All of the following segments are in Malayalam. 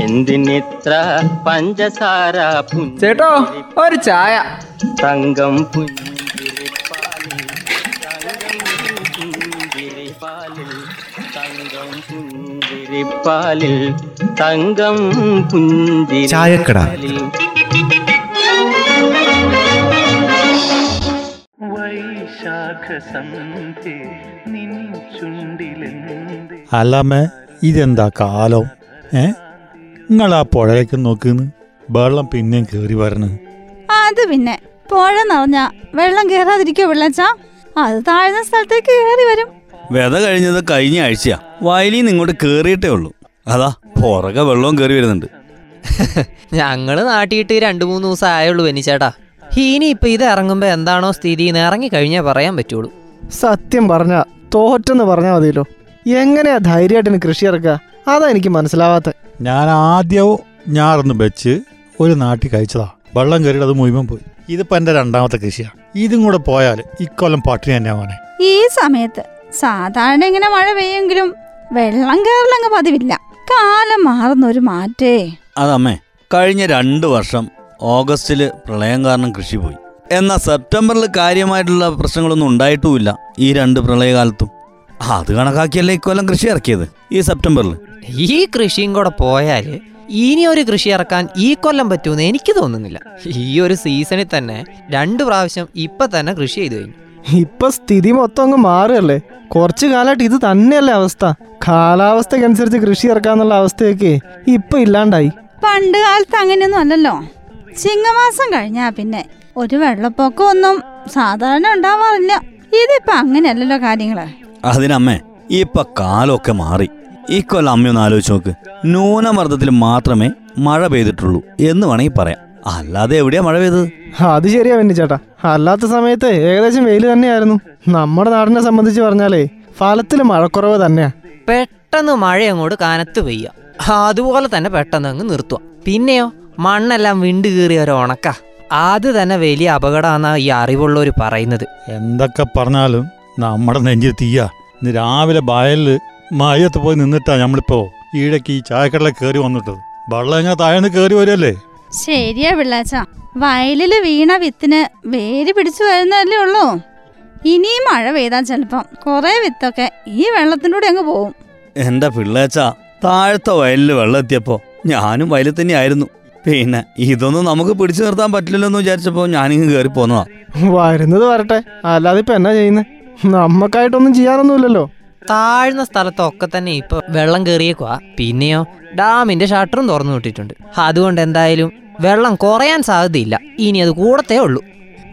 എന്തിനിത്ര പഞ്ചസാര ചേട്ടോ ഒരു ചായ. തങ്കം പുഞ്ചിരിപ്പാലിൽ തങ്കം പുഞ്ചിരിപ്പാലിൽ തങ്കം പുഞ്ചിരിപ്പാലിൽ അല്ലമ്മേ ഇതെന്താ കാലം? ഏ? നിങ്ങൾ ആ പുഴയൊക്കെ നോക്കുന്നു? വെള്ളം പിന്നെയും കേറി വരണ. അത് പിന്നെ. പുഴ നിറഞ്ഞ വെള്ളം കേറാതിരിക്കോ വെള്ളച്ച? അത് താഴ്ന്ന സ്ഥലത്തേക്ക് കയറി വരും. വെത കഴിഞ്ഞത് കഴിഞ്ഞ ആഴ്ചയാ. വയലിൽ നിന്ന് ഇങ്ങോട്ട് കേറിയിട്ടേ ഉള്ളൂ. അതാ പുറകെ വെള്ളവും കേറി വരുന്നുണ്ട്. ഞങ്ങൾ നാട്ടിയിട്ട് രണ്ടു മൂന്ന് ദിവസം ആയുള്ളൂ ചേട്ടാ ഇനി ഇപ്പൊ ഇത് ഇറങ്ങുമ്പോ എന്താണോ സ്ഥിതി ഇറങ്ങി കഴിഞ്ഞാ പറയാൻ പറ്റുള്ളൂ. സത്യം പറഞ്ഞ തോറ്റെന്ന് പറഞ്ഞാൽ മതിയല്ലോ. എങ്ങനെയാ ധൈര്യമായിട്ടിന് കൃഷി ഇറക്കുക? അതാ എനിക്ക് മനസ്സിലാവാത്ത. ഞാൻ ആദ്യവും ഞാറൊന്ന് വെച്ച് ഒരു നാട്ടിൽ കഴിച്ചതാ. വെള്ളം കയറിയിട്ട് അത് മുഴുവൻ പോയി. ഇതിപ്പോ എന്റെ രണ്ടാമത്തെ കൃഷിയാണ് ഇതും കൂടെ പോയാൽ ഇക്കൊല്ലം പട്ടിണി തന്നെയാ ആവാനെ ഈ സമയത്ത് സാധാരണ ഇങ്ങനെ മഴ പെയ്യെങ്കിലും വെള്ളം കയറലങ്ങ് പതിവില്ല. കാലം മാറുന്ന ഒരു മാറ്റേ. അതമ്മേ കഴിഞ്ഞ രണ്ടു വർഷം ഓഗസ്റ്റിൽ പ്രളയം കാരണം കൃഷി പോയി. എന്നാൽ സെപ്റ്റംബറിൽ കാര്യമായിട്ടുള്ള പ്രശ്നങ്ങളൊന്നും ഉണ്ടായിട്ടുമില്ല ഈ രണ്ട് പ്രളയകാലത്തും. അത് കണക്കാക്കിയല്ലേ ഇക്കൊല്ലം കൃഷി ഇറക്കിയത് ഈ സെപ്റ്റംബറിൽ? ഈ കൃഷിയും കൂടെ പോയാൽ ഇനി ഒരു കൃഷി ഇറക്കാൻ ഈ കൊല്ലം പറ്റുമെന്ന് എനിക്ക് തോന്നുന്നില്ല. ഈ ഒരു സീസണിൽ തന്നെ രണ്ടു പ്രാവശ്യം ഇപ്പൊ തന്നെ കൃഷി ചെയ്തു കഴിഞ്ഞു. ഇപ്പൊ സ്ഥിതി മൊത്തം അങ്ങ് മാറുകയല്ലേ? കുറച്ചു കാലമായിട്ട് ഇത് തന്നെയല്ലേ അവസ്ഥ. കാലാവസ്ഥക്കനുസരിച്ച് കൃഷി ഇറക്കാന്നുള്ള അവസ്ഥയൊക്കെ ഇപ്പൊ ഇല്ലാണ്ടായി. പണ്ട് കാലത്ത് അങ്ങനെയൊന്നും അല്ലല്ലോ. ചിങ്ങമാസം കഴിഞ്ഞാ പിന്നെ ഒരു വെള്ളപ്പൊക്കം ഒന്നും സാധാരണ ഉണ്ടാവാറില്ല. ഇതിപ്പോ അങ്ങനെയല്ലല്ലോ കാര്യങ്ങൾ. അതിനമ്മേ ഇപ്പൊ കാലമൊക്കെ മാറി. ഇക്കൊല്ലം അമ്മയൊന്ന് ആലോചിച്ച് നോക്ക്. ന്യൂനമർദ്ദത്തിൽ മാത്രമേ മഴ പെയ്തിട്ടുള്ളൂ എന്ന് വേണമെങ്കിൽ പറയാം. അല്ലാതെ എവിടെയാ മഴ പെയ്തത്? അത് ശരിയാ വെന്നി ചേട്ടാ. അല്ലാത്ത സമയത്ത് ഏകദേശം വെയിൽ തന്നെയായിരുന്നു. നമ്മുടെ നാടിനെ സംബന്ധിച്ച് പറഞ്ഞാലേ ഫലത്തിൽ മഴക്കുറവ് തന്നെയാ. പെട്ടെന്ന് മഴ അങ്ങോട്ട് കനത്ത് പെയ്യ. അതുപോലെ തന്നെ പെട്ടെന്ന് അങ്ങ് നിർത്തുക പിന്നെയോ മണ്ണെല്ലാം വിണ്ട് കീറിയ ഒരു ഉണക്ക. അത് തന്നെ വലിയ അപകടമാണ് ഈ അറിവുള്ളവർ പറയുന്നത്. എന്തൊക്കെ പറഞ്ഞാലും നമ്മുടെ നെഞ്ചിൽ തീയ ഇന്ന് രാവിലെ വയലിൽ മയത്ത് പോയി നിന്നിട്ടാ നമ്മളിപ്പോ ഈടക്ക് ഈ ചായക്കടല കയറി വന്നിട്ടത്. വെള്ളം എങ്ങനെ താഴ്ന്ന് കയറി വരുമല്ലേ ശരിയാ പിള്ളാച്ച. വയലിൽ വീണ വിത്തിന് വേര് പിടിച്ചു വരുന്നതല്ലേ ഉള്ളൂ. ഇനിയും മഴ പെയ്താൽ ചിലപ്പം കുറെ വിത്തൊക്കെ ഈ വെള്ളത്തിലൂടെ അങ്ങ് പോവും. എന്റെ പിള്ളേച്ച താഴത്തെ വയലിൽ വെള്ളം എത്തിയപ്പോ ഞാനും വയലിൽ തന്നെയായിരുന്നു. പിന്നെ ഇതൊന്നും നമുക്ക് പിടിച്ചു നിർത്താൻ പറ്റില്ലല്ലോ എന്ന് വിചാരിച്ചപ്പോ ഞാനിങ്ങ് കയറി പോന്നതാ. വരുന്നത് വരട്ടെ. അല്ലാതെ ഇപ്പൊ എന്നാ ചെയ്യുന്നത് നമ്മക്കായിട്ടൊന്നും ചെയ്യാനൊന്നുമില്ലല്ലോ. താഴ്ന്ന സ്ഥലത്തൊക്കെ തന്നെ ഇപ്പൊ വെള്ളം കയറിയേക്കുവാ പിന്നെയോ ഡാമിന്റെ ഷട്ടറും തുറന്നു വിട്ടിട്ടുണ്ട്. അതുകൊണ്ട് എന്തായാലും വെള്ളം കുറയാൻ സാധ്യതയില്ല. ഇനി അത് കൂടത്തേ ഉള്ളൂ.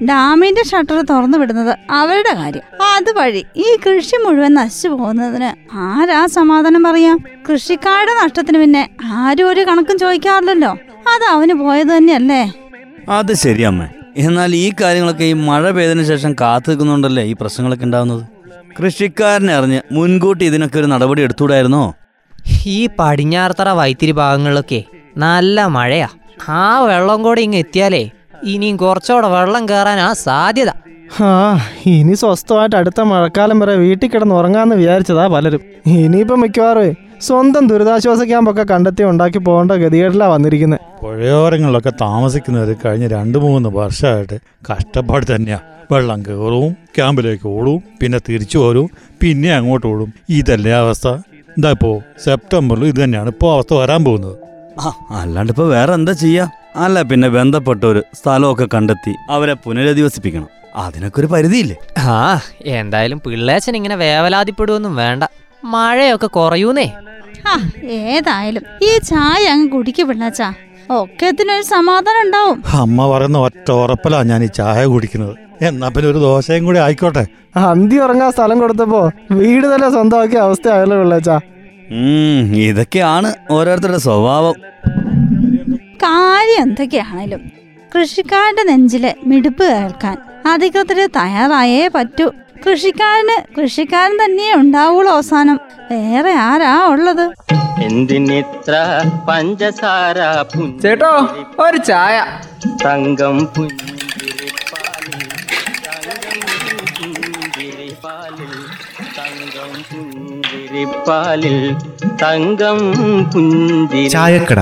ഡാമിന്റെ ഷട്ടർ തുറന്നു വിടുന്നത് അവരുടെ കാര്യം. അതുവഴി ഈ കൃഷി മുഴുവൻ നശിച്ചു പോകുന്നതിന് ആരാ സമാധാനം പറയാ? കൃഷിക്കാരുടെ നഷ്ടത്തിന് പിന്നെ ആരും ഒരു കണക്കും ചോദിക്കാറില്ലല്ലോ. അത് അവന് പോയത് തന്നെയല്ലേ? അത് ശരിയമ്മേ. എന്നാൽ ഈ കാര്യങ്ങളൊക്കെ ഈ മഴ പെയ്തതിനു ശേഷം കാത്തു നിൽക്കുന്നുണ്ടല്ലേ ഈ പ്രശ്നങ്ങളൊക്കെ ഉണ്ടാവുന്നത് കൃഷിക്കാരനെ അറിഞ്ഞ് മുൻകൂട്ടി ഇതിനൊക്കെ ഒരു നടപടി എടുത്തുകൂടായിരുന്നോ? ഈ പടിഞ്ഞാറത്തറ വൈത്തിരി ഭാഗങ്ങളിലൊക്കെ നല്ല മഴയാ. ആ വെള്ളം കൂടെ ഇങ്ങ് എത്തിയാലേ ഇനിയും കുറച്ചുകൂടെ വെള്ളം കയറാനാ സാധ്യത. ആ ഇനി സ്വസ്ഥമായിട്ട് അടുത്ത മഴക്കാലം വരെ വീട്ടിൽ കിടന്ന് ഉറങ്ങാന്ന് വിചാരിച്ചതാ പലരും. ഇനിയിപ്പോ മിക്കവാറും സ്വന്തം ദുരിതാശ്വാസ ക്യാമ്പൊക്കെ കണ്ടെത്തി ഉണ്ടാക്കി പോകേണ്ട ഗതികേടിലാണ് വന്നിരിക്കുന്നത് പുഴയോരങ്ങളിലൊക്കെ താമസിക്കുന്നവർ കഴിഞ്ഞ രണ്ട് മൂന്ന് വർഷമായിട്ട് കഷ്ടപ്പാട് തന്നെയാ. വെള്ളം കയറും ക്യാമ്പിലേക്ക് ഓടും പിന്നെ തിരിച്ചു വരും പിന്നെ അങ്ങോട്ട് ഓടും. ഇതല്ലേ അവസ്ഥ. എന്താ ഇപ്പോ സെപ്റ്റംബറിൽ ഇത് തന്നെയാണ് ഇപ്പോൾ അവസ്ഥ വരാൻ പോകുന്നത്. ആ അല്ലാണ്ട് ഇപ്പൊ വേറെ എന്താ ചെയ്യാ? അല്ല പിന്നെ ബന്ധപ്പെട്ടൊരു സ്ഥലമൊക്കെ കണ്ടെത്തി അവരെ പുനരധിവസിപ്പിക്കണം. അതിനൊക്കെ ഒരു പരിധിയില്ലേ? ആ എന്തായാലും പിള്ളേച്ചൻ ഇങ്ങനെ വേവലാതിപ്പെടുവൊന്നും വേണ്ട. മഴയൊക്കെ കുറയൂന്നേ. ആ ഏതായാലും ഈ ചായ അങ്ങ് കുടിക്കു പിള്ളാച്ചാ ഒക്കത്തിനൊരു സമാധാനം ഉണ്ടാവും. അമ്മ പറയുന്ന ഒറ്റ ഉറപ്പിലാ ഞാൻ ഈ ചായ കുടിക്കുന്നത്. എന്നാ പിന്നെ ഒരു ദോശയും കൂടി ആയിക്കോട്ടെ. അന്തി ഉറങ്ങാൻ സ്ഥലം കൊടുത്തപ്പോ വീട് തന്നെ സ്വന്തമാക്കിയ അവസ്ഥയായല്ലോ പിള്ളേച്ചാ. ഉം ഇതൊക്കെയാണ് ഓരോരുത്തരുടെ സ്വഭാവം. കാര്യം എന്തൊക്കെയാണേലും. കൃഷിക്കാരന്റെ നെഞ്ചിലെ മിടുപ്പ് കേൾക്കാൻ അധികൃതർ തയ്യാറായേ പറ്റൂ. കൃഷിക്കാരന് കൃഷിക്കാരൻ തന്നെ ഉണ്ടാവുള്ളൂ അവസാനം. വേറെ ആരാ ഉള്ളത്? എന്തിനിത്ര പഞ്ചസാര ചേട്ടോ ഒരു ചായ. തങ്കം പുഞ്ചിരിപ്പാലിൽ തങ്കം പുഞ്ചിരിപ്പാലിൽ തങ്കം പുഞ്ചിരി പുഞ്ചിരിപ്പാലിൽ തങ്കം പുഞ്ചിരി ചായക്കട.